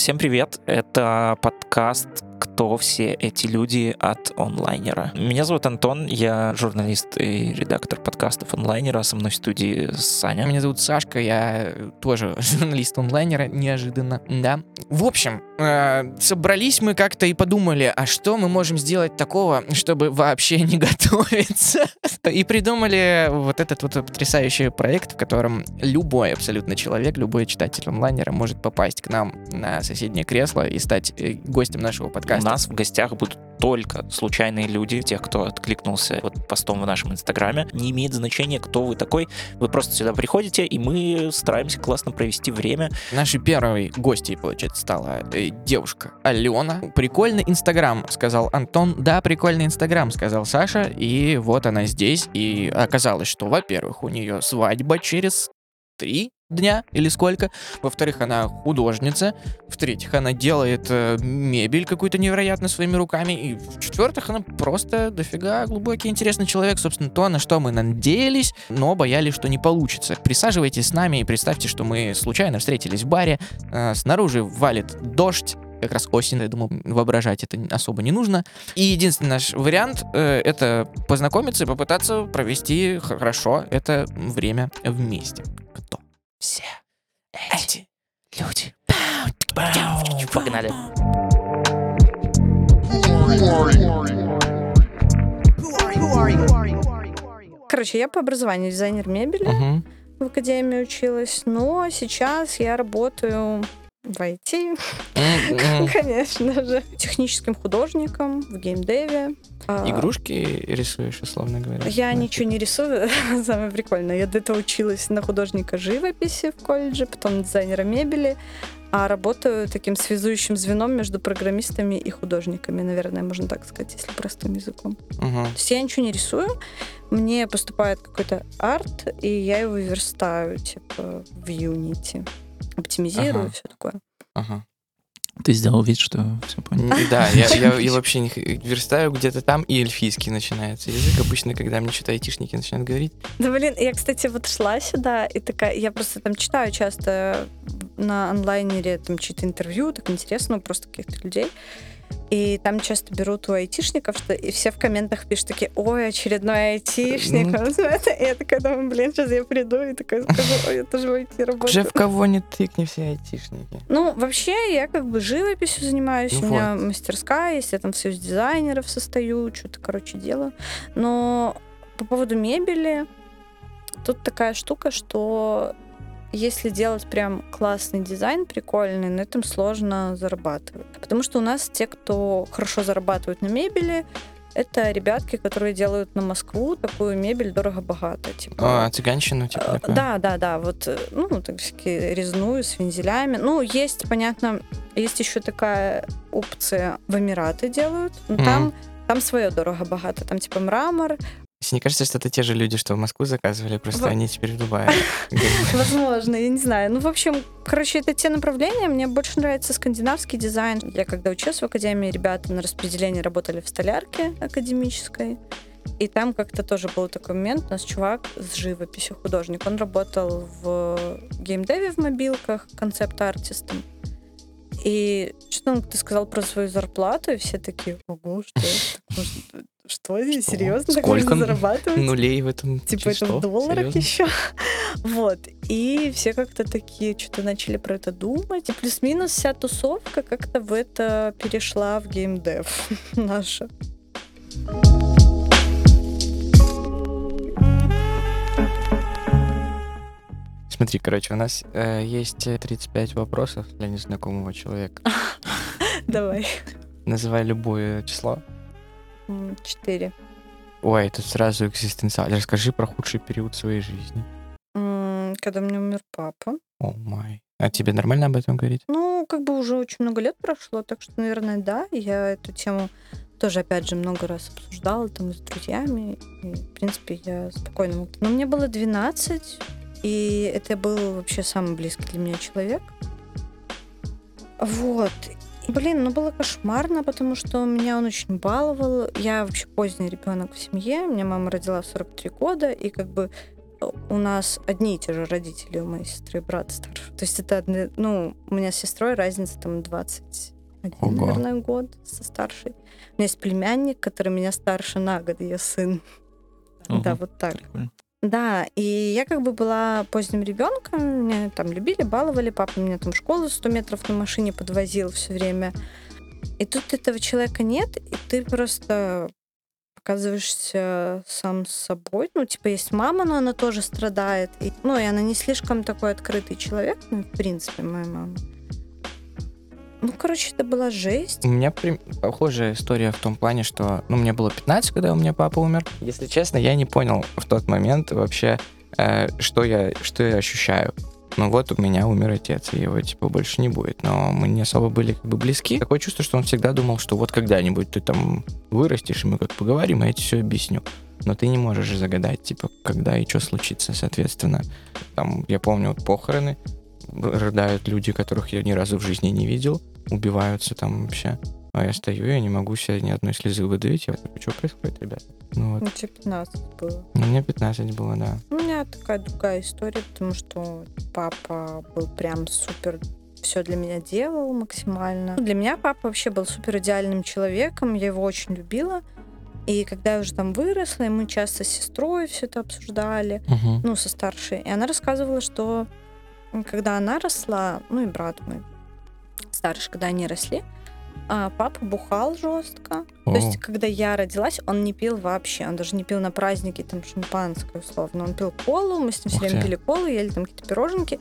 Всем привет! Это подкаст «Кто все эти люди» от онлайнера. Меня зовут Антон, я журналист и редактор подкастов онлайнера. Со мной в студии Саня. Меня зовут Сашка, я тоже журналист онлайнера, неожиданно, да. В общем, э, собрались мы как-то и подумали, а что мы можем сделать такого, чтобы вообще не готовиться? И придумали вот этот вот потрясающий проект, в котором любой абсолютно человек, любой читатель онлайнера может попасть к нам на соседнее кресло и стать э, гостем нашего подкаста. Нас в гостях будут только случайные люди, тех, кто откликнулся вот постом в нашем инстаграме. Не имеет значения, кто вы такой. Вы просто сюда приходите, и мы стараемся классно провести время. Нашей первой гостьей, получается, стала э, девушка Алена. Прикольный инстаграм, сказал Антон. Да, прикольный инстаграм, сказал Саша. И вот она здесь. И оказалось, что, во-первых, у нее свадьба через три дня или сколько. Во-вторых, она художница. В-третьих, она делает э, мебель какую-то невероятно своими руками. И в-четвертых, она просто дофига глубокий, интересный человек. Собственно, то, на что мы надеялись, но боялись, что не получится. Присаживайтесь с нами и представьте, что мы случайно встретились в баре. Э, снаружи валит дождь как раз осень, я думаю, воображать это особо не нужно. И единственный наш вариант э, это познакомиться и попытаться провести хорошо это время вместе. Кто? Все эти люди. Погнали. Короче, я по образованию дизайнер мебели. Мгм. В академии училась, но сейчас я работаю в IT, конечно же, техническим художником в геймдеве. А, Игрушки рисуешь, условно говоря? Я Да. ничего не рисую, самое прикольное. Я до этого училась на художника живописи в колледже, потом дизайнера мебели, а работаю таким связующим звеном между программистами и художниками, наверное, можно так сказать, если простым языком. Мгм. То есть я ничего не рисую, мне поступает какой-то арт, и я его верстаю, типа, в Unity. Оптимизирую, Ага. все такое. Ага. Ты сделал вид, что все понял. Да, я, я, я вообще не верстаю где-то там, и эльфийский начинается язык. Обычно, когда мне что-то айтишники начинают говорить. Да, блин, я, кстати, вот шла сюда, и такая, я просто там читаю часто на онлайнере там чьи-то интервью, так интересно, ну, просто каких-то людей. И там часто берут у айтишников, что и все в комментах пишут такие, ой, очередной айтишник. Ну. он знает». И я такая думаю, блин, сейчас я приду и такая скажу, ой, я тоже в IT Уже работаю. в кого не тыкни все айтишники. Ну, вообще, я как бы живописью занимаюсь, Ну у меня мастерская есть, я там союз дизайнеров состою, что-то, короче, делаю. Но по поводу мебели, тут такая штука, что если делать прям классный дизайн, прикольный, на этом сложно зарабатывать. Потому что у нас те, кто хорошо зарабатывают на мебели, это ребятки, которые делают на Москву такую мебель дорого-богато. Типа, А, цыганщину, типа Э, такое? Да, да, да, вот, э, ну, так всякие резную с вензелями. Ну, есть, понятно, есть еще такая опция в Эмираты делают. но Мгм. там, там свое дорого-богато. Там типа мрамор. Если не кажется, что это те же люди, что в Москву заказывали, просто Во- они теперь в Дубае. Возможно, я не знаю. Ну, в общем, короче, это те направления. Мне больше нравится скандинавский дизайн. Я когда училась в академии, ребята на распределении работали в столярке академической. И там как-то тоже был такой момент, у нас чувак с живописью художник, он работал в геймдеве в мобилках, концепт-артистом. И что он ты сказал про свою зарплату, и все такие, ого, что это? Что здесь? Что? Серьезно? Так Сколько можно зарабатывать? Нулей в этом Типа это в долларах Серьезно? еще. Вот. И все как-то такие что-то начали про это думать. И плюс-минус вся тусовка как-то в это перешла в геймдев наша. Смотри, короче, у нас э, есть э, 35 вопросов для незнакомого человека. Давай. Называй любое число. М, Четыре. Ой, тут сразу экзистенциально. Расскажи про худший период своей жизни. М, Когда меня умер папа. О май. А тебе нормально об этом говорить? Ну, как бы уже очень много лет прошло, так что, наверное, да. Я эту тему тоже, опять же, много раз обсуждала там с друзьями. И, в принципе, я спокойно могу. Но мне было 12, и это был вообще самый близкий для меня человек. Вот. Блин, ну было кошмарно, потому что меня он очень баловал. Я вообще поздний ребенок в семье. Меня мама родила в 43 года, и как бы у нас одни и те же родители у моей сестры и брата старше. То есть это, одни- ну, у меня с сестрой разница там 21, Ого. наверное, год со старшей. У меня есть племянник, который меня старше на год, ее сын. Да, Ого. вот так. Прикольно. Да, и я как бы была поздним ребенком, меня там любили, баловали, папа меня там в школу 100 метров на машине подвозил все время. И тут этого человека нет, и ты просто оказываешься сам с собой. Ну, типа, есть мама, но она тоже страдает. И, ну, и она не слишком такой открытый человек, ну, в принципе, моя мама. Ну, короче, это была жесть. У меня прям похожая история в том плане, что ну, мне было 15, когда у меня папа умер. Если честно, я не понял в тот момент вообще, э, что, я, что я ощущаю. Ну вот у меня умер отец, и его типа больше не будет. Но мы не особо были как бы близки. Такое чувство, что он всегда думал, что вот когда-нибудь ты там вырастешь, и мы как поговорим, и я тебе все объясню. Но ты не можешь же загадать, типа, когда и что случится, соответственно. Там, я помню, вот похороны, рыдают люди, которых я ни разу в жизни не видел, убиваются там вообще. А я стою, я не могу себе ни одной слезы выдавить. Я такой, что происходит, ребята? Ну вот. Ну, тебе 15 было. Ну, Мне 15 было, да. У меня такая другая история, потому что папа был прям супер все для меня делал максимально. Для меня папа вообще был супер идеальным человеком, я его очень любила. И когда я уже там выросла, и мы часто с сестрой все это обсуждали, Мгм. ну, со старшей, и она рассказывала, что когда она росла, ну и брат мой старший, когда они росли, а, папа бухал жестко. То есть, О. когда я родилась, он не пил вообще. Он даже не пил на праздники там шампанское, условно. Он пил колу, мы с ним все время пили колу, ели там какие-то пироженки.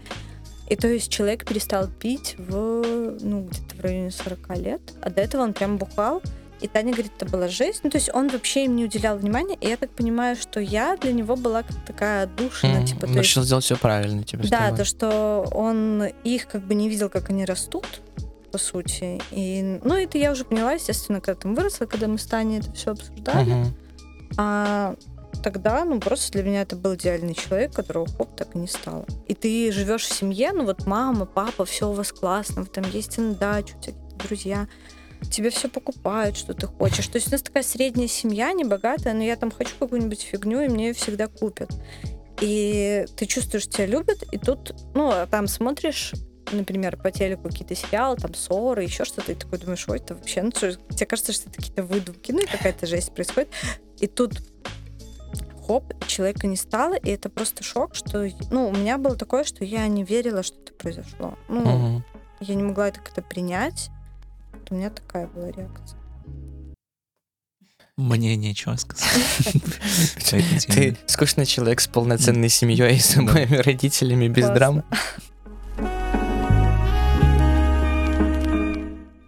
И то есть человек перестал пить в, ну, где-то в районе 40 лет. А до этого он прям бухал. И Таня говорит, это была жесть. Ну, то есть он вообще им не уделял внимания. И я так понимаю, что я для него была как такая отдушина. М, Типа, Он есть сделать все правильно, типа, да, то, что он их как бы не видел, как они растут, по сути. И, ну, это я уже поняла, естественно, когда там выросла, когда мы с Таней это все обсуждали. Мгм. А тогда, ну, просто для меня это был идеальный человек, которого хоп, так и не стало. И ты живешь в семье, ну, вот мама, папа, все у вас классно, вы там ездите на дачу, у тебя друзья, тебе все покупают, что ты хочешь. То есть у нас такая средняя семья, не богатая, но я там хочу какую-нибудь фигню, и мне ее всегда купят. И ты чувствуешь, тебя любят, и тут, ну, а там смотришь, например, по телеку какие-то сериалы, там ссоры, еще что-то, и такой думаешь, ой, это вообще, ну, что, тебе кажется, что это какие-то выдумки, ну, и какая-то жесть происходит. И тут хоп, человека не стало, и это просто шок, что, ну, у меня было такое, что я не верила, что это произошло. Ну, Мгм. я не могла это как-то принять. Вот У меня такая была реакция. Мне нечего сказать. Ты скучный человек с полноценной семьей и с обоими родителями без драм.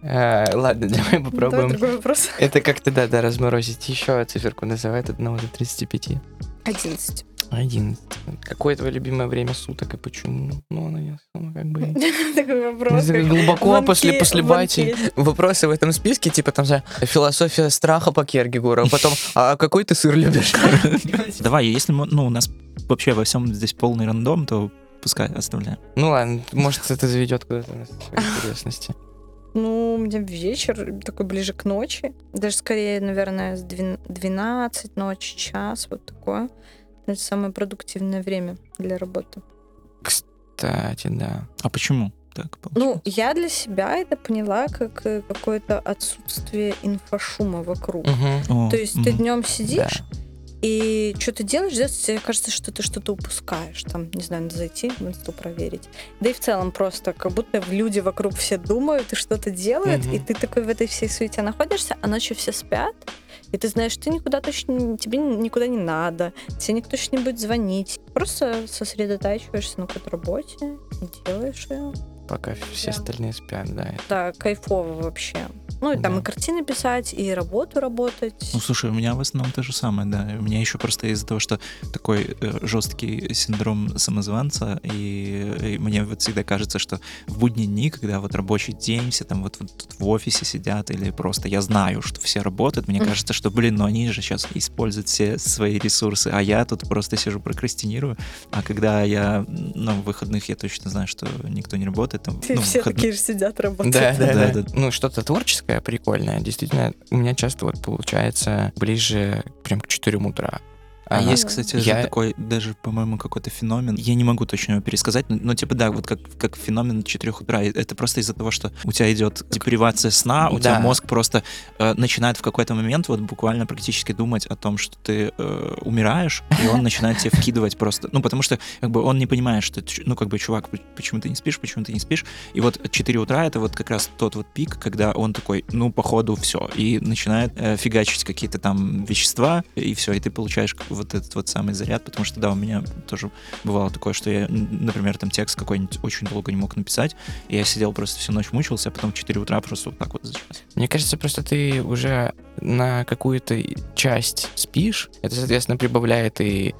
А, Ладно, давай попробуем. Это как-то, да, да, разморозить. Еще циферку называй от 1 до 35. 11. 11. Какое твое любимое время суток и почему? Ну, оно не особо как бы... Такой вопрос. Глубоко после, анке- после в бати. анкете. Вопросы в этом списке, типа там, за философия страха по Кергигору, а потом, а какой ты сыр любишь? Давай, если мы- ну, у нас вообще во всем здесь полный рандом, то пускай оставляем. Ну ладно, может, это заведет куда-то нас интересности. Ну, у меня вечер такой ближе к ночи. Даже скорее, наверное, с двен- 12 ночи, час, вот такое. Это самое продуктивное время для работы. Кстати, да. А почему так Ну, получилось? я для себя это поняла как э, какое-то отсутствие инфошума вокруг. О, То есть ты мгм. днем Да. сидишь, и что ты делаешь, здесь тебе кажется, что ты что-то упускаешь. Там, не знаю, надо зайти в инсту проверить. Да и в целом просто как будто люди вокруг все думают и что-то делают, Мгм. и ты такой в этой всей суете находишься, а ночью все спят, и ты знаешь, ты никуда точно, тебе никуда не надо, тебе никто точно не будет звонить. Просто сосредотачиваешься на какой-то работе делаешь ее. Пока все остальные спят, да. Да, кайфово вообще. Ну, и там Да. и картины писать, и работу работать. Ну, слушай, у меня в основном то же самое, да. У меня еще просто из-за того, что такой э, жесткий синдром самозванца, и, и мне вот всегда кажется, что в будние дни, когда вот рабочий день, все там вот, вот тут в офисе сидят, или просто я знаю, что все работают, мне Мгм. кажется, что, блин, ну они же сейчас используют все свои ресурсы, а я тут просто сижу прокрастинирую. А когда я, ну, в выходных я точно знаю, что никто не работает. Там, Все ну, все выходные- такие же сидят, работают. Да, да, Да, да, да. Ну, что-то творческое, прикольное. Действительно, у меня часто вот получается ближе прям к 4 утра. А Ага. есть, кстати, Я- такой даже, по-моему, какой-то феномен. Я не могу точно его пересказать, но, но, типа да, вот как, как феномен 4 утра. Это просто из-за того, что у тебя идет депривация сна, у тебя Да. мозг просто э, начинает в какой-то момент вот буквально практически думать о том, что ты э, умираешь, и он начинает тебе вкидывать просто. Ну, потому что как бы он не понимает, что, ну, как бы, чувак, почему ты не спишь, почему ты не спишь. И вот 4 утра это вот как раз тот вот пик, когда он такой, ну, походу, все. И начинает э, фигачить какие-то там вещества, и все, и ты получаешь вот этот вот самый заряд, потому что, да, у меня тоже бывало такое, что я, например, там текст какой-нибудь очень долго не мог написать, и я сидел просто всю ночь мучился, а потом в 4 утра просто вот так вот. Мне кажется, просто ты уже на какую-то часть спишь. Это, соответственно, прибавляет и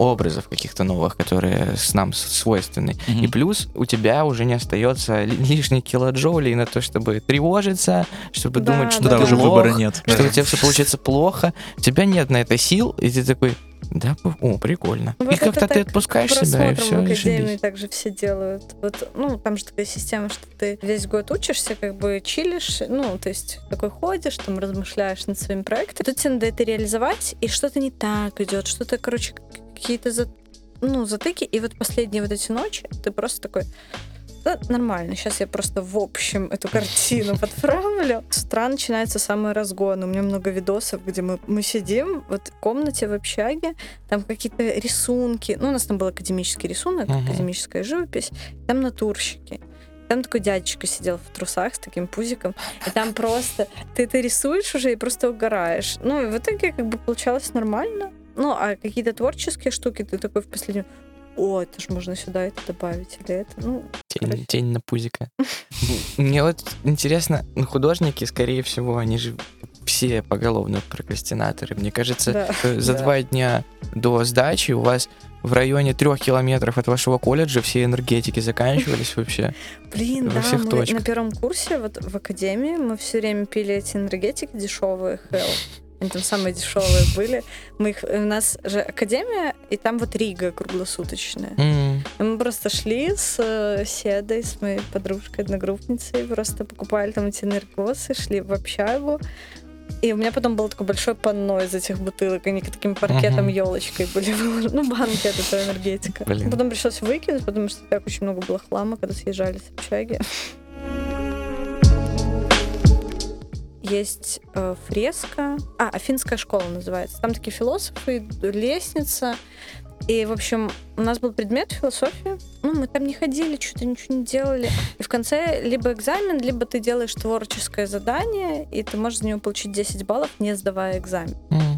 образов каких-то новых, которые с нам свойственны. И плюс у тебя уже не остается ли- лишних килоджоулей на то, чтобы тревожиться, чтобы Да, думать, что да, ты уже лох, выбора нет. что Да. у тебя все получится плохо. У тебя нет на это сил, и ты такой, да, о, прикольно. Ну, и вот как-то это ты отпускаешь себя, и все, в и академии также все делают. Вот, ну, там же такая система, что ты весь год учишься, как бы чилишь, ну, то есть такой ходишь, там размышляешь над своим проектом. Тут тебе надо это реализовать, и что-то не так идет, что-то, короче, какие-то за, ну, затыки, и вот последние вот эти ночи ты просто такой, да, нормально, сейчас я просто в общем эту картину подправлю. С утра начинается самый разгон. У меня много видосов, где мы, мы сидим вот в комнате в общаге, там какие-то рисунки. Ну, у нас там был академический рисунок, Мгм. академическая живопись, там натурщики. Там такой дядечка сидел в трусах с таким пузиком, и там просто ты это рисуешь уже и просто угораешь. Ну, и в итоге как бы получалось нормально. Ну, а какие-то творческие штуки ты такой в последнем, о, это же можно сюда это добавить или это. Ну, Тень, тень на пузика. Мне вот интересно, ну, художники, скорее всего, они же все поголовно прокрастинаторы. Мне кажется, да. э, за Да. два дня до сдачи у вас в районе трех километров от вашего колледжа все энергетики заканчивались вообще. Блин, во да, всех мы точках. на первом курсе вот в академии мы все время пили эти энергетики дешевые, Hell. Они там самые дешевые были. Мы их, у нас же академия, и там вот Рига круглосуточная. И мы просто шли с э, Седой, с моей подружкой, одногруппницей, просто покупали там эти энергосы, шли в общагу. И у меня потом было такое большое панно из этих бутылок, они таким паркетом, Мгм. елочкой были выложены. Ну, банки этого энергетика. Блин. Потом пришлось выкинуть, потому что так очень много было хлама, когда съезжали с общаги. Есть э, фреска. А, Афинская школа называется. Там такие философы, лестница. И, в общем, у нас был предмет философия. Ну, мы там не ходили, что-то ничего не делали. И в конце либо экзамен, либо ты делаешь творческое задание, и ты можешь за него получить 10 баллов, не сдавая экзамен. м.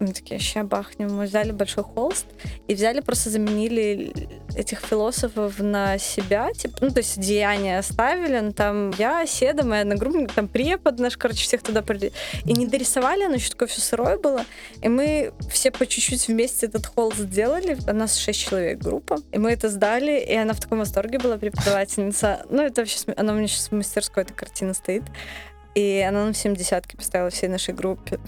Мы такие, ща бахнем. Мы взяли большой холст и взяли, просто заменили этих философов на себя. Типа, ну, то есть деяния оставили. Ну, там я, Седа, моя одногруппник, там препод наш, короче, всех туда при... И не дорисовали, оно еще такое все сырое было. И мы все по чуть-чуть вместе этот холст сделали. У нас шесть человек группа. И мы это сдали, и она в таком восторге была, преподавательница. Ну, это вообще... Она у меня сейчас в мастерской, эта картина стоит. И она нам всем десятки поставила всей нашей группе.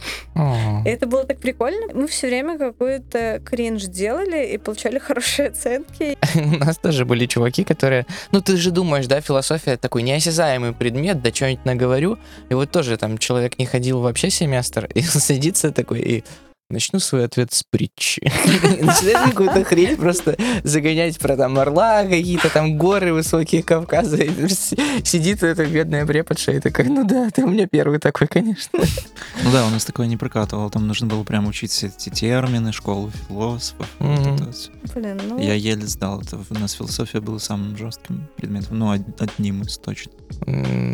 И это было так прикольно. Мы все время какой-то кринж делали и получали хорошие оценки. У нас тоже были чуваки, которые... Ну, ты же думаешь, да, философия такой неосязаемый предмет, да что-нибудь наговорю. И вот тоже там человек не ходил вообще семестр, и садится такой и... Начну свой ответ с притчи. И Начинает какую-то хрень просто загонять про там орла, какие-то там горы высокие Кавказа. Сидит эта бедная преподша и такая, ну да, ты у меня первый такой, конечно. Ну да, у нас такое не прокатывало. Там нужно было прям учить все эти термины, школу философов. Блин, ну... Я еле сдал. Это у нас философия была самым жестким предметом. Ну, од- одним из точно.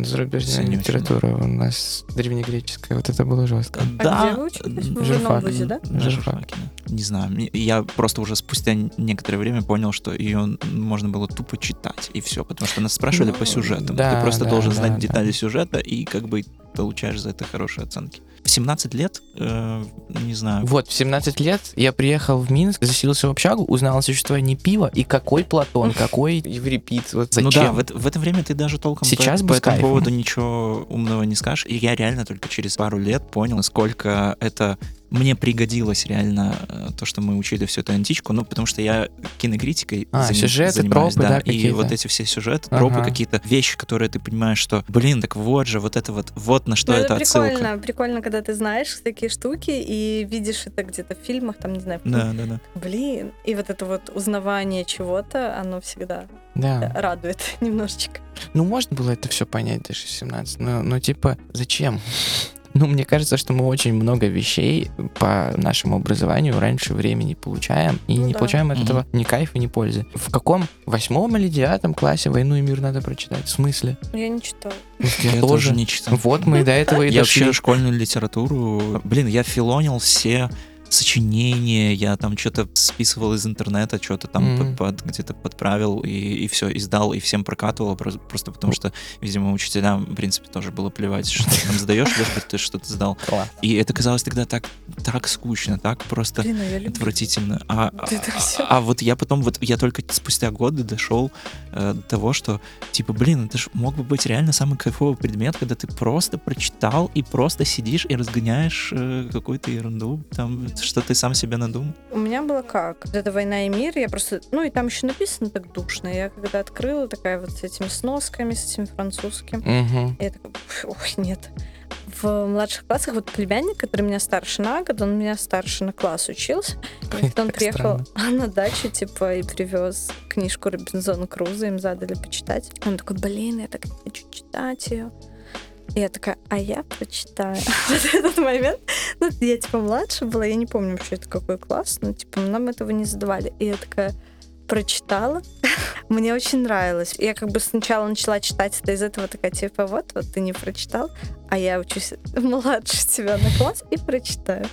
Зарубежная литература у нас древнегреческая, вот это было жестко. А где вы учились? Да? Журфаке, да. Не знаю. Я просто уже спустя некоторое время понял, что ее можно было тупо читать, и все. Потому что нас спрашивали Ну, по сюжетам. да, Ты просто да, должен да, знать да. детали сюжета и как бы получаешь за это хорошие оценки. В 17 лет, э, не знаю, Вот, в 17 лет я приехал в Минск, заселился в общагу, узнал о существовании пива и какой Платон, какой Еврипид. Вот зачем? Ну да, в в это время ты даже толком Сейчас по, по этому поводу ничего умного не скажешь. И я реально только через пару лет понял, насколько это мне пригодилось реально э, то, что мы учили всю эту античку, ну, потому что я кинокритикой А, зани- сюжеты, занимаюсь, тропы, да, и какие-то? вот эти все сюжеты, тропы, Ага. какие-то вещи, которые ты понимаешь, что, блин, так вот же, вот это вот, вот на что Ну, это, отсылка. прикольно, прикольно, когда ты знаешь такие штуки и видишь это где-то в фильмах, там, не знаю, Да, да, да. Блин, и вот это вот узнавание чего-то, оно всегда Да. радует немножечко. Ну, можно было это все понять даже в 17, но, но типа, зачем? Ну, мне кажется, что мы очень много вещей по нашему образованию раньше времени получаем, и Ну не да. получаем от этого ни кайфа, ни пользы. В каком восьмом или девятом классе «Войну и мир» надо прочитать? В смысле? Я не читала. Я, тоже не читал. Вот мы до этого и Я дошли. вообще школьную литературу... Блин, я филонил все сочинения, я там что-то списывал из интернета, что-то там Мгм. под- под- где-то подправил и, и все, издал, и всем прокатывал, просто, просто потому что, видимо, учителям, в принципе, тоже было плевать, что ты там сдаешь, бы ты что-то сдал. И это казалось тогда так, так скучно, так просто Блин, а отвратительно. А, а- всё. а вот я потом, вот я только спустя годы дошел э, до того, что, типа, блин, это же мог бы быть реально самый кайфовый предмет, когда ты просто прочитал и просто сидишь и разгоняешь э, какую-то ерунду, там, что ты сам себе надумал. У меня было как? Вот эта «Война и мир», я просто... Ну, и там еще написано так душно. Я когда открыла, такая вот с этими сносками, с этим французским, Мгм. я такая, «Пф, ой, нет. В младших классах вот племянник, который меня старше на год, он меня старше на класс учился. И когда он приехал на дачу, типа, и привез книжку Робинзона Круза, им задали почитать. Он такой, блин, я так не хочу читать ее. И я такая, а я прочитаю. Вот этот момент. Ну, я, типа, младше была, я не помню вообще, это какой класс, но, типа, нам этого не задавали. И я такая прочитала. Мне очень нравилось. Я как бы сначала начала читать это из этого такая, типа, вот, вот ты не прочитал, а я учусь младше тебя на класс и прочитаю.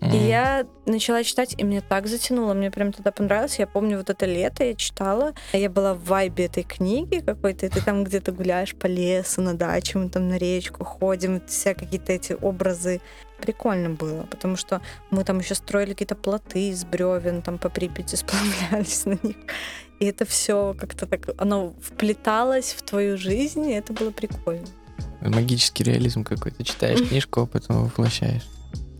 И Мгм. я начала читать, и мне так затянуло, мне прям тогда понравилось. Я помню вот это лето, я читала, я была в вайбе этой книги какой-то, и ты там где-то гуляешь по лесу, на даче, мы там на речку ходим, все какие-то эти образы. Прикольно было, потому что мы там еще строили какие-то плоты из бревен, там по Припяти сплавлялись на них. И это все как-то так, оно вплеталось в твою жизнь, и это было прикольно. Магический реализм какой-то. Читаешь книжку, а потом воплощаешь.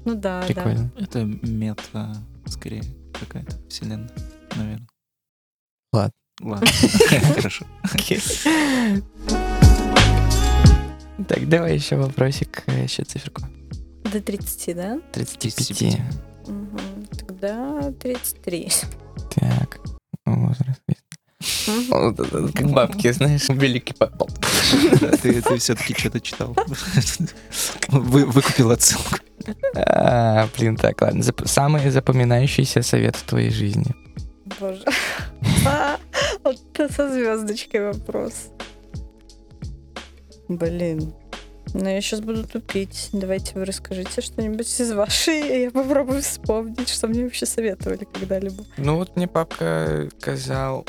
Ну да, да. Прикольно. Это мета, скорее, какая-то вселенная, наверное. Ладно. Ладно, хорошо. Так, давай еще вопросик, э, еще циферку. До 30, да? 35. 35. Мгм. Тогда 33. Так, Как бабки, знаешь, великий папа. Ты, ты все-таки что-то читал. Вы, выкупил отсылку. А, Блин, так, ладно. Зап- Самый запоминающийся совет в твоей жизни. Боже. А, Вот со звездочкой вопрос. Блин. Ну, я сейчас буду тупить. Давайте вы расскажите что-нибудь из вашей, и я попробую вспомнить, что мне вообще советовали когда-либо. Ну вот мне папка сказал,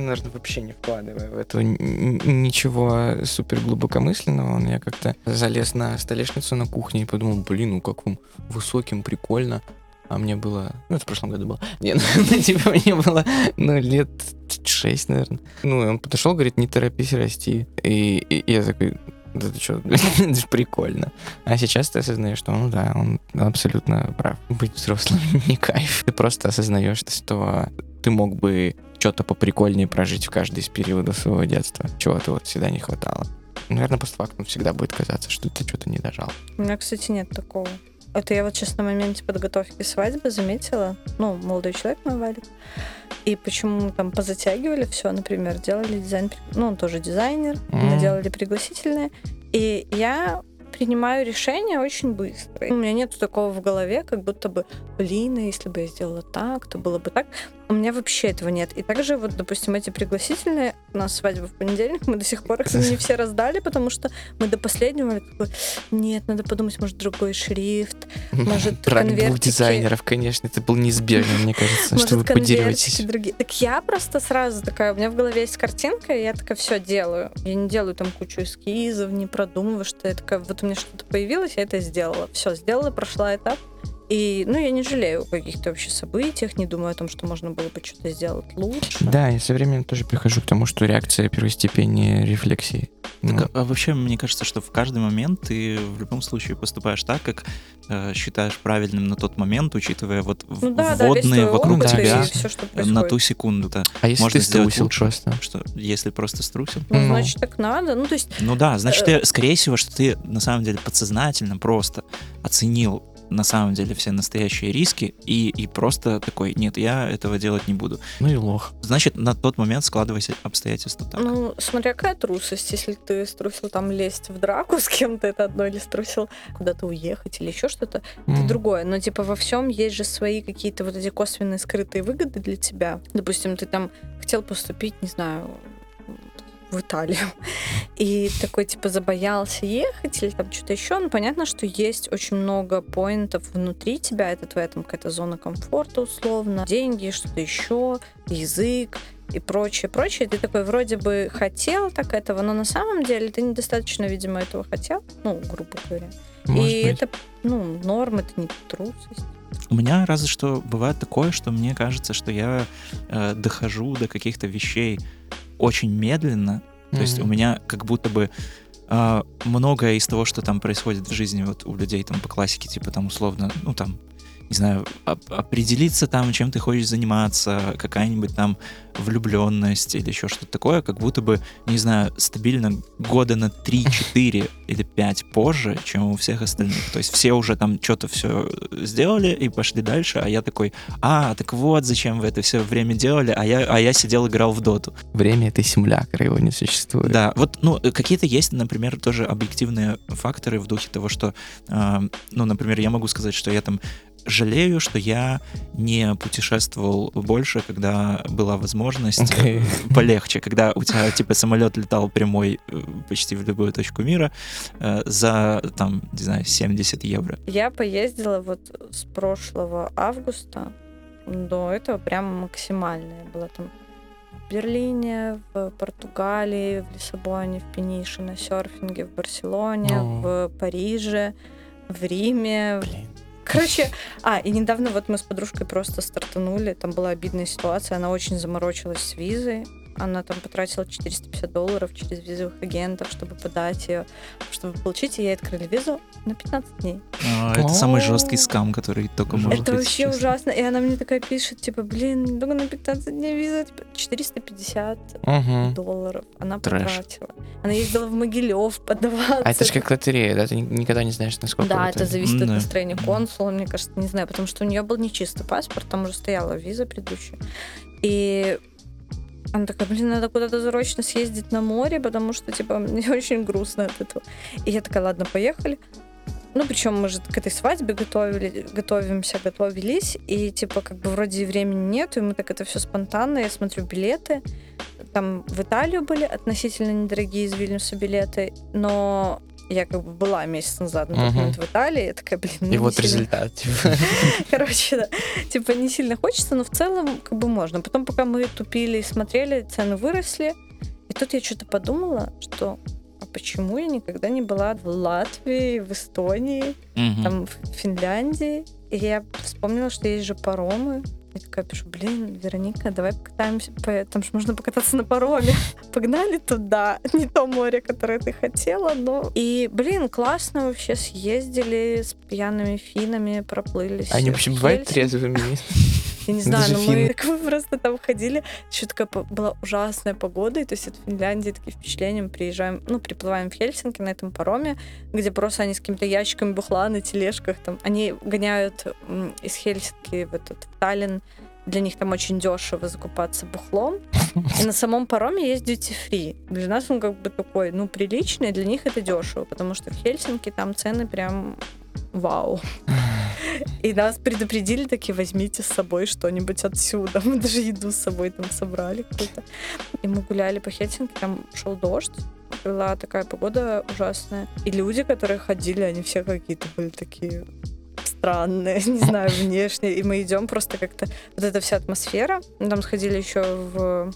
наверное, вообще не вкладывая в это ничего супер глубокомысленного, я как-то залез на столешницу на кухне и подумал, блин, ну как вам высоким, прикольно. А мне было... Ну, это в прошлом году было. Нет, ну, типа, мне было, ну, лет шесть, наверное. Ну, и он подошел, говорит, не торопись расти. И, и я такой, да ты что, это ж прикольно. А сейчас ты осознаешь, что, ну да, он абсолютно прав. Быть взрослым не кайф. Ты просто осознаешь, что ты мог бы что-то поприкольнее прожить в каждый из периодов своего детства. Чего-то вот всегда не хватало. Наверное, постфактум всегда будет казаться, что ты что-то не дожал. У меня, кстати, нет такого. Это я вот сейчас на моменте подготовки свадьбы заметила. Ну, молодой человек мой валит. И почему там позатягивали все, например, делали дизайн... Ну, он тоже дизайнер. М. делали пригласительные. И я принимаю решения очень быстро. У меня нет такого в голове, как будто бы, блин, а если бы я сделала так, то было бы так. У меня вообще этого нет. И также вот, допустим, эти пригласительные, у нас свадьба в понедельник, мы до сих пор их не все раздали, потому что мы до последнего бы, нет, надо подумать, может, другой шрифт, Может, Брак двух дизайнеров, конечно, это был неизбежно, мне кажется, что вы поделитесь. другие. Так я просто сразу такая, у меня в голове есть картинка, и я такая все делаю. Я не делаю там кучу эскизов, не продумываю, что я такая, вот у меня что-то появилось, я это сделала. Все, сделала, прошла этап. И, ну, я не жалею о каких-то вообще событиях, не думаю о том, что можно было бы что-то сделать лучше. Да, я со временем тоже прихожу к тому, что реакция первостепеннее рефлексии. Ну, Так, а вообще, мне кажется, что в каждый момент ты в любом случае поступаешь так, как э, считаешь правильным на тот момент, учитывая вот Ну да, да, вводные твой вокруг опыт тебя и все, что э, происходит. на ту секунду-то. а если можно ты струсил лучше. просто? Что если просто струсил? Ну, Ну. значит, так надо. Ну, то есть, Ну да, значит, Э. ты, скорее всего, что ты на самом деле подсознательно просто оценил на самом деле все настоящие риски и, и просто такой, нет, я этого делать не буду. Ну и лох. Значит, на тот момент складывались обстоятельства так. ну, смотря какая трусость. Если ты струсил там лезть в драку с кем-то, это одно, или струсил куда-то уехать или еще что-то, это М. другое. Но, типа, во всем есть же свои какие-то вот эти косвенные скрытые выгоды для тебя. Допустим, ты там хотел поступить, не знаю, в Италию. И такой, типа, забоялся ехать или там что-то еще. Ну, понятно, что есть очень много поинтов внутри тебя. Это твоя там какая-то зона комфорта условно. Деньги, что-то еще, язык и прочее, прочее. Ты такой вроде бы хотел так этого, но на самом деле ты недостаточно, видимо, этого хотел. Ну, грубо говоря. Может и быть. это, ну, норм, это не трусость. У меня разве что бывает такое, что мне кажется, что я э, дохожу до каких-то вещей очень медленно. То есть у меня как будто бы э, многое из того, что там происходит в жизни вот у людей там по классике, типа там условно, ну там, не знаю, оп- определиться там, чем ты хочешь заниматься, какая-нибудь там влюбленность или еще что-то такое, как будто бы, не знаю, стабильно года на 3-4 или 5 позже, чем у всех остальных. То есть все уже там что-то все сделали и пошли дальше, а я такой, а, так вот, зачем вы это все время делали, а я, а я сидел играл в доту. Время — это симулятор, его не существует. Да, вот, ну, какие-то есть, например, тоже объективные факторы в духе того, что, э, ну, например, я могу сказать, что я там жалею, что я не путешествовал больше, когда была возможность э, полегче, когда у тебя, типа, самолет летал прямой э, почти в любую точку мира э, за, там, не знаю, 70 евро. Я поездила вот с прошлого августа до этого прям максимально. Я была там в Берлине, в Португалии, в Лиссабоне, в Пенише, на серфинге, в Барселоне, О. в Париже, в Риме. Блин. Короче, а, и недавно вот мы с подружкой просто стартанули, там была обидная ситуация, она очень заморочилась с визой, она там потратила 450 долларов через визовых агентов, чтобы подать ее, чтобы получить, и ей открыли визу на 15 дней. А, Это самый жесткий скам, который только может Это вообще ужасно. И она мне такая пишет, типа, блин, только на 15 дней виза, типа, 450 Мгм. долларов она потратила. Она ездила в Могилев подаваться. А это же как лотерея, да? Ты ни- никогда не знаешь, насколько Да, это- зависит от настроения консула, мне кажется, не знаю, потому что у нее был нечистый паспорт, там уже стояла виза предыдущая. И она такая, блин, надо куда-то срочно съездить на море, потому что, типа, мне очень грустно от этого. И я такая, ладно, поехали. Ну, причем мы же к этой свадьбе готовили, готовимся, готовились, и, типа, как бы вроде времени нету, и мы так это все спонтанно, я смотрю билеты, там в Италию были относительно недорогие из Вильнюса билеты, но я как бы была месяц назад на тот момент в Италии, я такая, блин, ну, И вот сильно- результат. типа. Короче, да. Типа не сильно хочется, но в целом как бы можно. Потом, пока мы тупили и смотрели, цены выросли. И тут я что-то подумала, что а почему я никогда не была в Латвии, в Эстонии, там в Финляндии? И я вспомнила, что есть же паромы. Я такая пишу, блин, Вероника, давай покатаемся, по... там же можно покататься на пароме. Погнали туда, не то море, которое ты хотела, но... И, блин, классно вообще съездили с пьяными финами, проплылись. Они в вообще бывают трезвыми? Я не знаю, но мы, так просто там ходили, еще такая была ужасная погода, и то есть от Финляндии такие впечатления, мы приезжаем, ну, приплываем в Хельсинки на этом пароме, где просто они с какими-то ящиками бухла на тележках, там, они гоняют из Хельсинки в этот в Таллин, для них там очень дешево закупаться бухлом, и на самом пароме есть duty free. Для нас он как бы такой, ну, приличный, для них это дешево, потому что в Хельсинки там цены прям вау. И нас предупредили, такие, возьмите с собой что-нибудь отсюда. Мы даже еду с собой там собрали какую-то. И мы гуляли по Хельсинки, там шел дождь. Была такая погода ужасная. И люди, которые ходили, они все какие-то были такие странные, не знаю, внешне. И мы идем просто как-то... Вот эта вся атмосфера. Мы там сходили еще в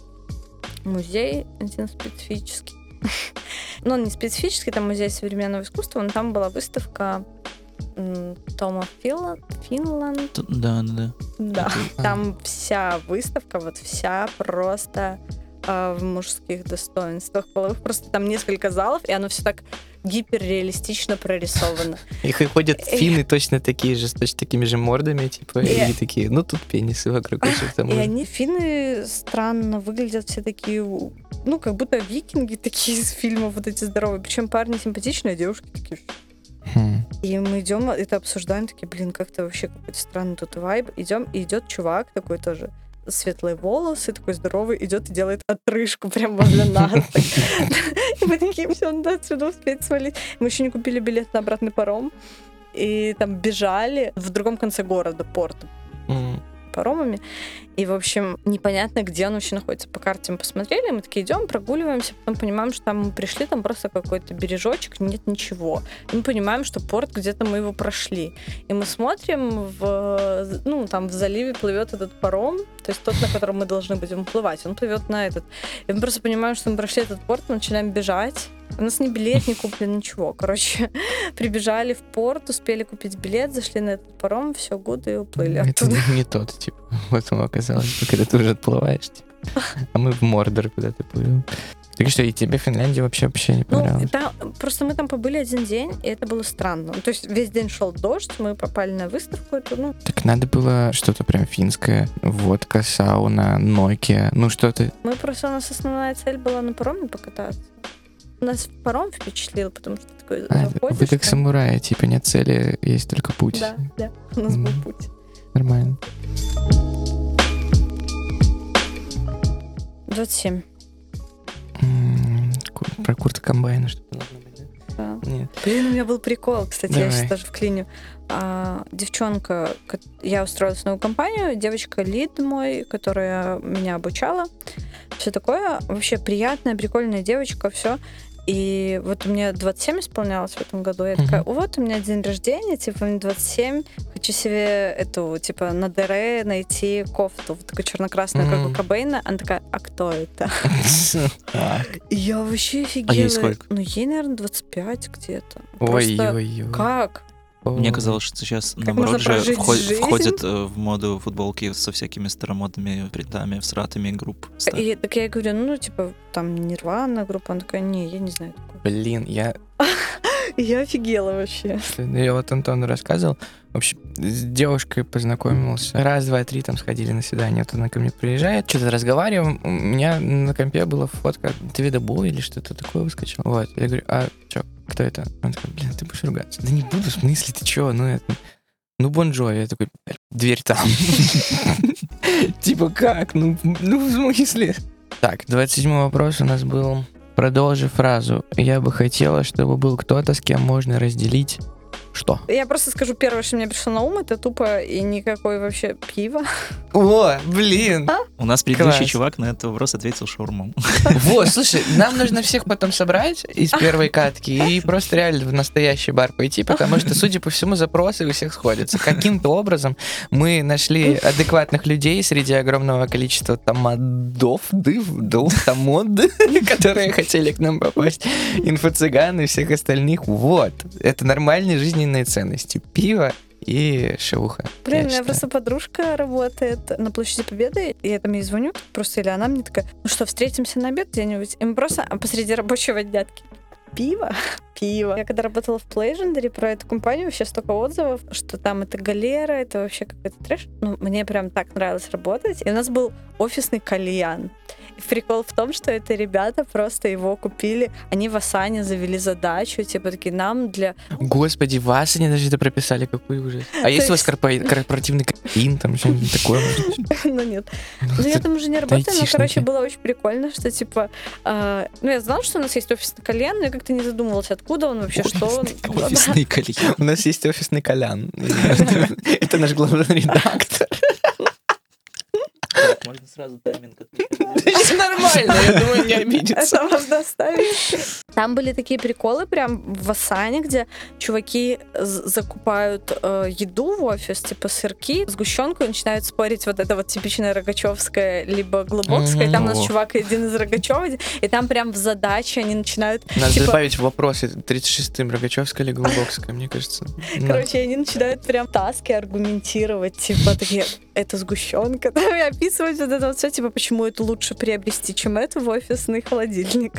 музей один специфический. Ну, он не специфический, там музей современного искусства, но там была выставка Тома Финланд. Т- Да, да, да. Да. Это- Там вся выставка, вот вся просто а, в мужских достоинствах половых. Просто там несколько залов, и оно все так гиперреалистично прорисовано. И ходят финны точно такие же, с точно такими же мордами, типа, и такие, ну тут пенисы вокруг И они, финны, странно выглядят все такие, ну, как будто викинги такие из фильмов вот эти здоровые. Причем парни симпатичные, а девушки такие Хм. И мы идем, это обсуждаем, такие, блин, как-то вообще какой-то странный тут вайб. Идем, и идет чувак такой тоже светлые волосы, такой здоровый, идет и делает отрыжку прям возле нас. И мы такие, все, надо отсюда успеть свалить. Мы еще не купили билет на обратный паром. И там бежали в другом конце города, порт паромами. И, в общем, непонятно, где он вообще находится. По карте мы посмотрели, мы такие идем, прогуливаемся, потом понимаем, что там мы пришли, там просто какой-то бережочек, нет ничего. И мы понимаем, что порт где-то мы его прошли. И мы смотрим, в, ну, там в заливе плывет этот паром, то есть тот, на котором мы должны будем плывать, он плывет на этот. И мы просто понимаем, что мы прошли этот порт, мы начинаем бежать, у нас ни билет не куплен, ничего. Короче, прибежали в порт, успели купить билет, зашли на этот паром, все, годы и уплыли Это оттуда. не тот, типа. Вот оно оказалось, когда ты уже отплываешь, типа. А мы в Мордор куда-то плывем. Так что, и тебе Финляндия вообще вообще не понравилась? Ну, там, просто мы там побыли один день, и это было странно. Ну, то есть весь день шел дождь, мы попали на выставку эту, ну... Так надо было что-то прям финское. Водка, сауна, Nokia, ну что-то... Мы просто, у нас основная цель была на пароме покататься. Нас паром впечатлил, потому что такой а, заходишь... Вы как там... самураи, типа нет цели, есть только путь. Да, да, у нас mm. был путь. Нормально. 27. Mm, про Курта Комбайна что должно быть, да? Нет. Блин, у меня был прикол, кстати, Давай. я сейчас даже вклиню. А, девчонка, я устроилась в новую компанию, девочка лид мой, которая меня обучала, все такое, вообще приятная, прикольная девочка, все. И вот у меня 27 исполнялось в этом году. Я mm-hmm. такая, вот у меня день рождения, типа, мне 27. Хочу себе эту, типа, на ДР найти кофту, вот такую черно-красную, mm-hmm. как у Кобейна. Она такая, а кто это? Я вообще офигела. А ей сколько? Ну, ей, наверное, 25 где-то. Ой-ой-ой. Как? Мне казалось, что сейчас, как наоборот, же вход, входят э, в моду футболки со всякими старомодными принтами, всратыми групп. И, так я говорю, ну, типа, там, Нирвана группа, она такая, не, я не знаю. Блин, я... Я офигела вообще. Я вот Антону рассказывал. Общем, с девушкой познакомился. Раз, два, три там сходили на свидание. Вот она ко мне приезжает, что-то разговариваем. У меня на компе была фотка Твида Бой или что-то такое выскочило. Вот. Я говорю, а что, кто это? Он такой, блин, ты будешь ругаться. Да не буду, в смысле, ты чё? Ну, это... Ну, Бон Джови. Я такой, дверь там. Типа как? Ну, ну, в смысле? Так, 27 вопрос у нас был. Продолжи фразу. Я бы хотела, чтобы был кто-то, с кем можно разделить что? Я просто скажу первое, что мне пришло на ум, это тупо и никакой вообще пива. О, блин. А? У нас предыдущий Класс. чувак на этот вопрос ответил шаурмом. Вот, слушай, нам нужно всех потом собрать из первой катки и просто реально в настоящий бар пойти, потому что, судя по всему, запросы у всех сходятся. Каким-то образом мы нашли адекватных людей среди огромного количества тамадов, дыв, дов, тамод, которые хотели к нам попасть, инфо-цыган и всех остальных. Вот. Это нормальный жизненный жизненные ценности. Пиво и шелуха. Блин, у меня просто подружка работает на площади Победы, и я там ей звоню, просто или она мне такая, ну что, встретимся на обед где-нибудь? И мы просто посреди рабочего дня пиво, пиво. Я когда работала в Playgendary про эту компанию, вообще столько отзывов, что там это галера, это вообще какой-то трэш. Ну, мне прям так нравилось работать. И у нас был офисный кальян. И прикол в том, что это ребята просто его купили. Они в Асане завели задачу, типа такие, нам для... Господи, в Асане даже это прописали, какой ужас. А есть у вас корпоративный картин, там что-нибудь такое? Ну нет. Ну я там уже не работаю, но, короче, было очень прикольно, что типа... А, ну я знала, что у нас есть офисный кальян, но я как-то не задумывалась, откуда он вообще, что он. Офисный кальян. У нас есть офисный кальян. Это наш главный редактор. Можно сразу тайминг Нормально, я думаю, не обидится. Это можно оставить. Там были такие приколы прям в Асане, где чуваки закупают э, еду в офис, типа сырки, сгущенку, и начинают спорить вот это вот типичное рогачевское, либо глубокское. Там у нас чувак один из Рогачева, и там прям в задаче они начинают... Надо типа... добавить в вопросе 36-м Рогачевское или Глубокское, мне кажется. Короче, они начинают прям таски аргументировать, типа такие, это сгущенка, там, и описывать вот это вот все, типа, почему это лучше приобрести, чем это в офисный холодильник.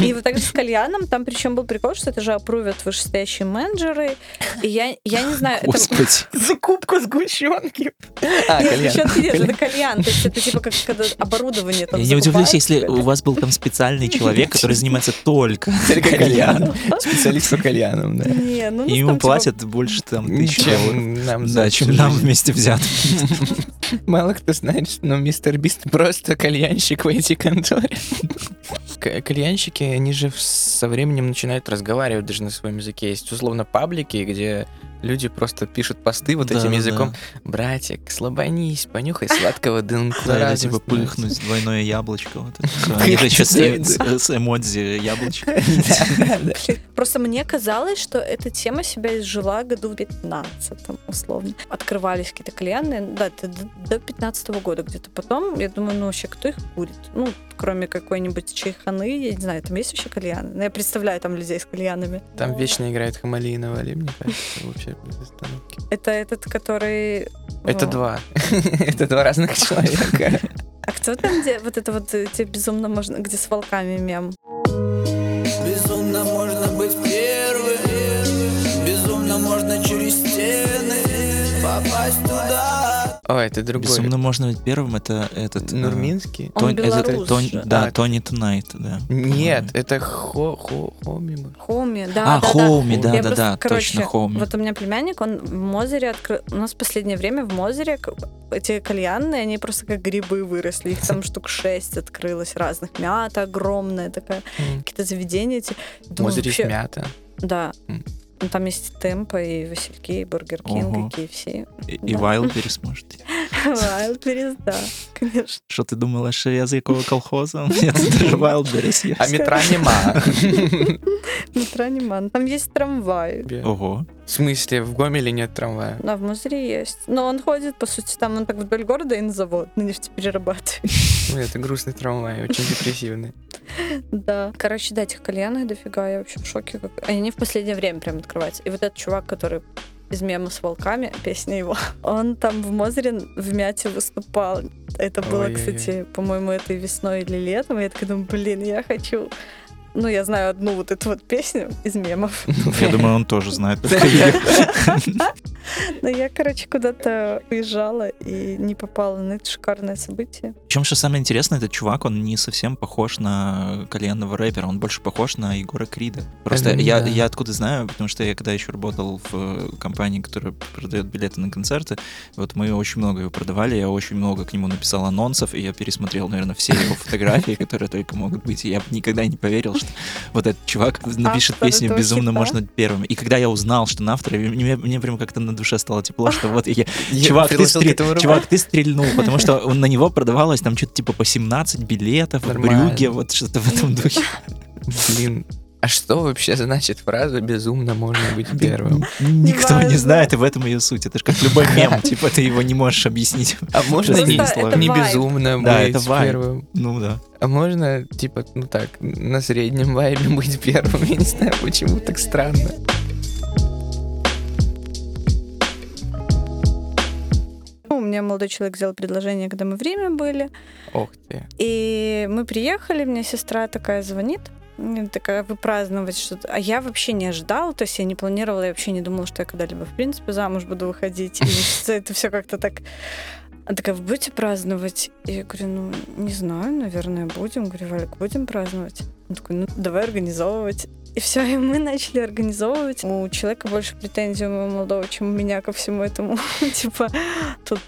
И вот так же с кальяном, там причем был прикол, что это же опрувят вышестоящие менеджеры. И я, я не знаю... это- Господи. Закупку сгущенки. А, Нет, кальян. сгущенки нет, это кальян. То есть это типа как когда оборудование там Я не удивлюсь, если у вас был там специальный человек, который занимается только Только кальяном. кальян. Специалист по кальянам, да. Не, ну, у нас И ему типа, платят больше там тысячи. Чем нам Да, чем нам вместе взят. Мало кто знает, что ну, мистер Бист просто кальянщик в этой конторе. Кальянщики, они же со временем начинают разговаривать даже на своем языке. Есть условно паблики, где люди просто пишут посты вот этим Да-да-да. языком. Братик, слабонись, понюхай сладкого дынку. Да, или типа пыхнуть двойное яблочко. Вот. Они же еще с, эмодзи яблочко. Просто мне казалось, что эта тема себя изжила году в 15 условно. Открывались какие-то кальянные, да, до 15 года где-то. Потом, я думаю, ну вообще, кто их курит? Ну, кроме какой-нибудь чайханы, я не знаю, там есть вообще кальяны? Ну, я представляю там людей с кальянами. Там вечно играет Хамали и Навали, мне кажется, вообще без остановки. Это этот, который... Это о, два. Это два разных человека. А кто там, где вот это вот, э, где безумно можно, где с волками мем? Ой, это другой. Безумно можно быть первым, это этот... э, Нурминский? Он Тон- это- Тон-. Да, А. Тони Тунайт, да. Нет, это хо хо хоми. Хоми, да, А, да, да. Хоуми, Я да, да, просто, да, короче, точно, Хоуми. Вот у меня племянник, он в Мозере открыл... У нас в последнее время в Мозере эти кальянные, они просто как грибы выросли. Их там штук шесть открылось разных. Мята огромная такая. Какие-то заведения эти. В Думаю, Мозере есть вообще- мята. Да. Ну, Там есть Темпо и Васильки, и Burger King, и KFC. И, и Да. Может. Wildberries, да, конечно. Что ты думала, что я за якого колхоза? Нет, даже Wildberries есть. А метра нема. Метро нема. Там есть трамвай. Ого. В смысле, в Гомеле нет трамвая? Да, в Мозыре есть. Но он ходит, по сути, там он так вдоль города и на завод, на нефтеперерабатывание. Ну, это грустный трамвай, очень депрессивный. Да. Короче, да, этих кальянных дофига, я вообще в шоке. Как... Они в последнее время прям открываются. И вот этот чувак, который из мема с волками, песня его, он там в Мозере в Мяте выступал. Это было, Ой-ой-ой. кстати, по-моему, этой весной или летом. И я такая думаю, блин, я хочу... Ну, я знаю одну вот эту вот песню из мемов. Я думаю, он тоже знает. Но я, короче, куда-то уезжала и не попала на это шикарное событие. Причем, что самое интересное, этот чувак, он не совсем похож на кальянного рэпера, он больше похож на Егора Крида. Просто Это я, да. я откуда знаю, потому что я когда еще работал в э, компании, которая продает билеты на концерты, вот мы очень много его продавали, я очень много к нему написал анонсов, и я пересмотрел, наверное, все его фотографии, которые только могут быть, и я бы никогда не поверил, что вот этот чувак напишет песню «Безумно можно первым». И когда я узнал, что на авторе, мне, мне прям как-то на душе стало тепло, что вот я, Чувак ты, приложил к стре- этому руку. чувак, ты стрельнул, потому что он- на него продавалось там что-то типа по 17 билетов в Нормально. Брюге, вот что-то в этом духе. Блин, а что вообще значит фраза «безумно можно быть первым»? Никто не знает, и в этом ее суть. Это же как любой мем, типа ты его не можешь объяснить. А можно не, не безумно быть первым? Ну да. А можно, типа, ну так, на среднем вайбе быть первым? Я не знаю, почему так странно. Мне молодой человек сделал предложение, когда мы в Риме были. Ох ты. И мы приехали, мне сестра такая звонит, такая, вы праздновать что-то. А я вообще не ожидала, то есть я не планировала, я вообще не думала, что я когда-либо, в принципе, замуж буду выходить. И это все как-то так... Она такая, вы будете праздновать? И я говорю, ну, не знаю, наверное, будем. Говорю, Валик, будем праздновать? Он такой, ну, давай организовывать. И все, и мы начали организовывать. У человека больше претензий у моего молодого, чем у меня ко всему этому. Типа, тут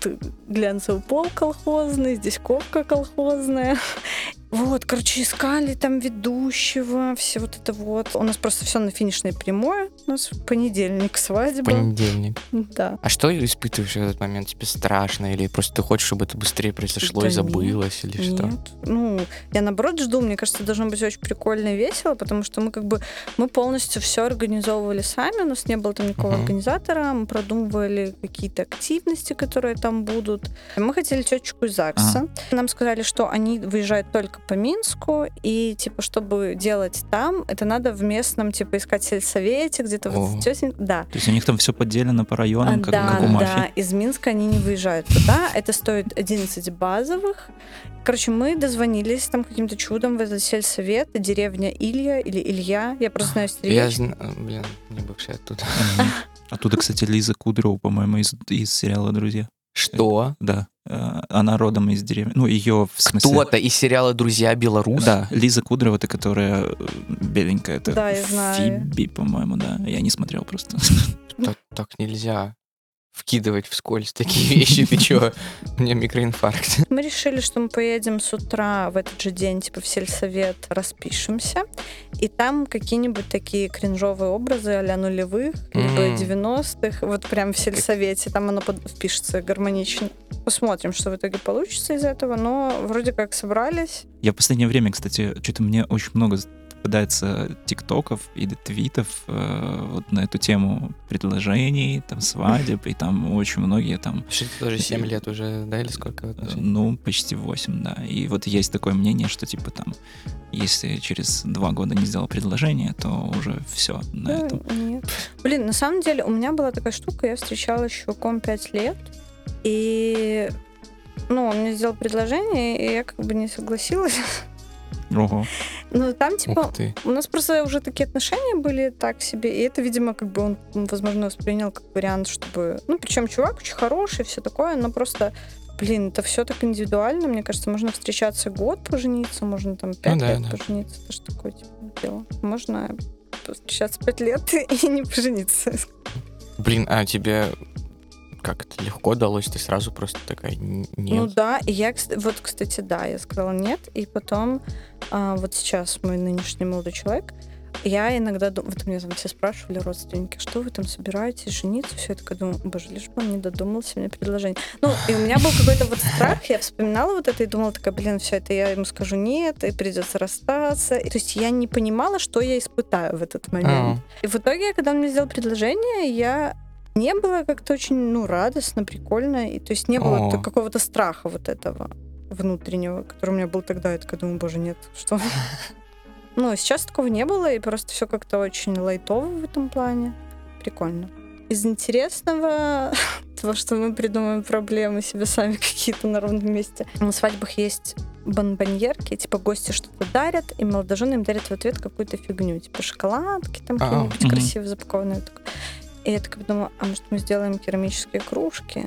глянцевый пол колхозный, здесь ковка колхозная. Вот, короче, искали там ведущего, все вот это вот. У нас просто все на финишной прямой. У нас в понедельник свадьба. Понедельник. Да. А что испытываешь в этот момент? Тебе страшно? Или просто ты хочешь, чтобы это быстрее произошло Да и забылось? Или что? Нет. Ну, я наоборот жду. Мне кажется, должно быть очень прикольно и весело, потому что мы как бы мы полностью все организовывали сами. У нас не было там никакого Мгм. организатора. Мы продумывали какие-то активности, которые там будут. Мы хотели тетечку из ЗАГСа. Нам сказали, что они выезжают только выставка по Минску, и, типа, чтобы делать там, это надо в местном, типа, искать сельсовете, где-то О. вот тетень... Да. То есть у них там все поделено по районам, А, как, да, как у мафии. да, из Минска они не выезжают туда. Это стоит 11 базовых. Короче, мы дозвонились там каким-то чудом в этот сельсовет, деревня Илья или Илья. Я просто знаю Я стрелечку. знаю, блин, не бывший оттуда. Оттуда, кстати, Лиза Кудрова, по-моему, из, из сериала «Друзья». Что? Да. Э, Она родом из деревни. Ну, ее, в смысле... Кто-то из сериала «Друзья» белорус? Да, Лиза Кудрова, это которая э, беленькая. Это Да, я знаю. Фиби, по-моему, да. Я не смотрел просто. Так, так нельзя вкидывать вскользь такие вещи. Ты чё? У меня микроинфаркт. Мы решили, что мы поедем с утра в этот же день, типа, в сельсовет, распишемся. И там какие-нибудь такие кринжовые образы а нулевых, либо М. 90-х, вот прям в сельсовете. Там оно под- впишется гармонично. Посмотрим, что в итоге получится из этого. Но вроде как собрались. Я в последнее время, кстати, что-то мне очень много попадается тиктоков или твитов э, вот на эту тему предложений, там, свадеб, и там очень многие там это тоже 7 лет уже, да, или сколько? Э? Ну, почти 8, да. И вот есть такое мнение, что типа там, если через два года не сделал предложение, то уже все на Ну, этом. нет. Блин, на самом деле у меня была такая штука, я встречалась с чуваком 5 лет, и ну, он мне сделал предложение, и я как бы не согласилась. Ого. Ну, там, типа, Ух ты. у нас просто уже такие отношения были так себе, и это, видимо, как бы он, возможно, воспринял как вариант, чтобы... Ну, причем чувак очень хороший, все такое, но просто, блин, это все так индивидуально, мне кажется, можно встречаться год, пожениться, можно там пять Ну да, лет да. пожениться, это же такое типа, дело. Можно встречаться пять лет и не пожениться. Блин, а тебе как это легко далось? Ты сразу просто такая, «Н- Ну нет. да, и я, вот, кстати, да, я сказала нет, и потом, а, вот сейчас мой нынешний молодой человек, я иногда думаю, вот меня там все спрашивали, родственники, что вы там собираетесь, жениться, все, я такая думаю, боже, лишь бы он не додумался мне предложение. Ну, и у меня был какой-то вот страх, я вспоминала вот это и думала, такая, блин, все это я ему скажу нет, и придется расстаться. И, то есть я не понимала, что я испытаю в этот момент. А, И в итоге, когда он мне сделал предложение, я не было как-то очень, ну, радостно, прикольно. И, то есть не было О. какого-то страха вот этого внутреннего, который у меня был тогда. Я такая думаю, боже, нет, что? Ну, сейчас такого не было, и просто все как-то очень лайтово в этом плане. Прикольно. Из интересного того, что мы придумаем проблемы себе сами какие-то на ровном месте. На свадьбах есть бонбоньерки, типа гости что-то дарят, и молодожены им дарят в ответ какую-то фигню, типа шоколадки там А, какие-нибудь красиво запакованные. Так. И я такая думала, а может мы сделаем керамические кружки?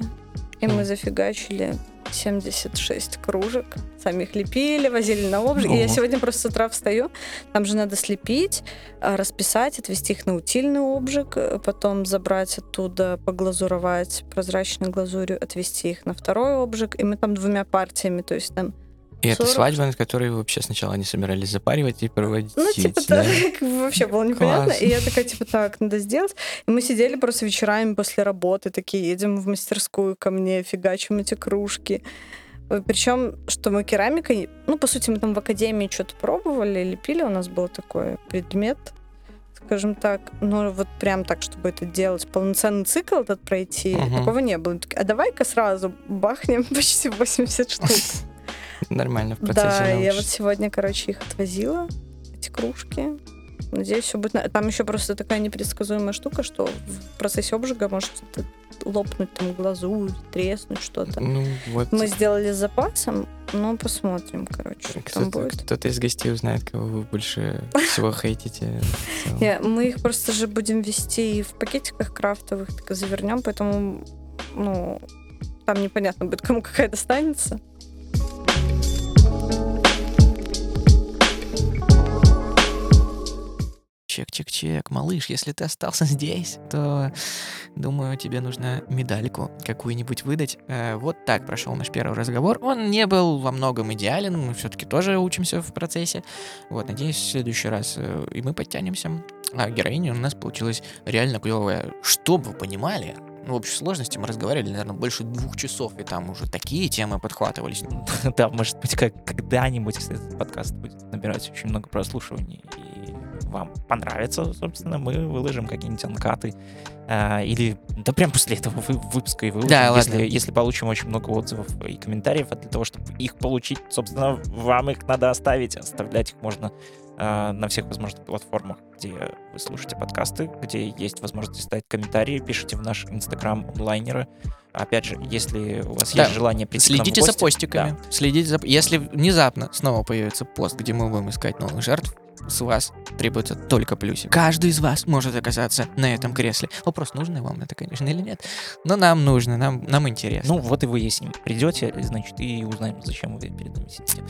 И мы зафигачили 76 кружек. Сами их лепили, возили на обжиг. И я сегодня просто с утра встаю, там же надо слепить, а, расписать, отвести их на утильный обжиг, э, потом забрать оттуда, поглазуровать прозрачной глазурью, отвести их на второй обжиг. И мы там двумя партиями, то есть там И это 40. свадьба, на которой вообще сначала не собирались запаривать и проводить, Ну, типа, да? так, вообще было непонятно. Класс. И я такая, типа, так, надо сделать. И мы сидели просто вечерами после работы, такие, едем в мастерскую ко мне, фигачим эти кружки. Причем, что мы керамикой, ну, по сути, мы там в академии что-то пробовали, лепили, у нас был такой предмет, скажем так, но вот прям так, чтобы это делать, полноценный цикл этот пройти, Мгм. такого не было. А давай-ка сразу бахнем почти 80 штук. Нормально в процессе Да, я вот научишься. сегодня, короче, их отвозила, эти кружки. Надеюсь, все будет... Там еще просто такая непредсказуемая штука, что в процессе обжига может лопнуть, там, глазурь, треснуть что-то. Ну, вот. Мы сделали с запасом, но посмотрим, короче, что там Кто-то, будет. кто-то из гостей узнает, кого вы больше всего хейтите. мы их просто же будем вести и в пакетиках крафтовых, так и завернем, поэтому, ну, там непонятно будет, кому какая достанется. Чек-чек-чек, малыш, если ты остался здесь, то, думаю, тебе нужно медальку какую-нибудь выдать. Э, вот так прошел наш первый разговор. Он не был во многом идеален, мы все-таки тоже учимся в процессе. Вот, надеюсь, в следующий раз э, и мы подтянемся. А героиня у нас получилась реально клевая. Чтоб вы понимали, ну, в общей сложности мы разговаривали, наверное, больше двух часов, и там уже такие темы подхватывались. Да, может быть, как когда-нибудь, кстати, этот подкаст будет набирать очень много прослушиваний, и вам понравится, собственно, мы выложим какие-нибудь анкаты. а, или, да прям после этого вы- выпуска и выложим, Да, если, ладно. если получим очень много отзывов и комментариев. А для того, чтобы их получить, собственно, вам их надо оставить. Оставлять их можно на всех возможных платформах, где вы слушаете подкасты, где есть возможность ставить комментарии, пишите в наш инстаграм онлайнеры. Опять же, если у вас Да. есть желание прийти к нам в Следите за гости, постиками. Следите за... Если внезапно снова появится пост, где мы будем искать новых жертв, с вас требуется только плюсик. Каждый из вас может оказаться на этом кресле. Вопрос, нужно вам это, конечно, или нет. Но нам нужно, нам, нам интересно. Ну, вот и выясним. Придете, значит, и узнаем, зачем вы перед нами сидите.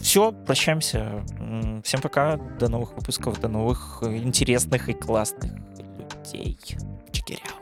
Все, прощаемся. Всем пока. До новых выпусков, до новых э, интересных и классных людей. Чекиряу.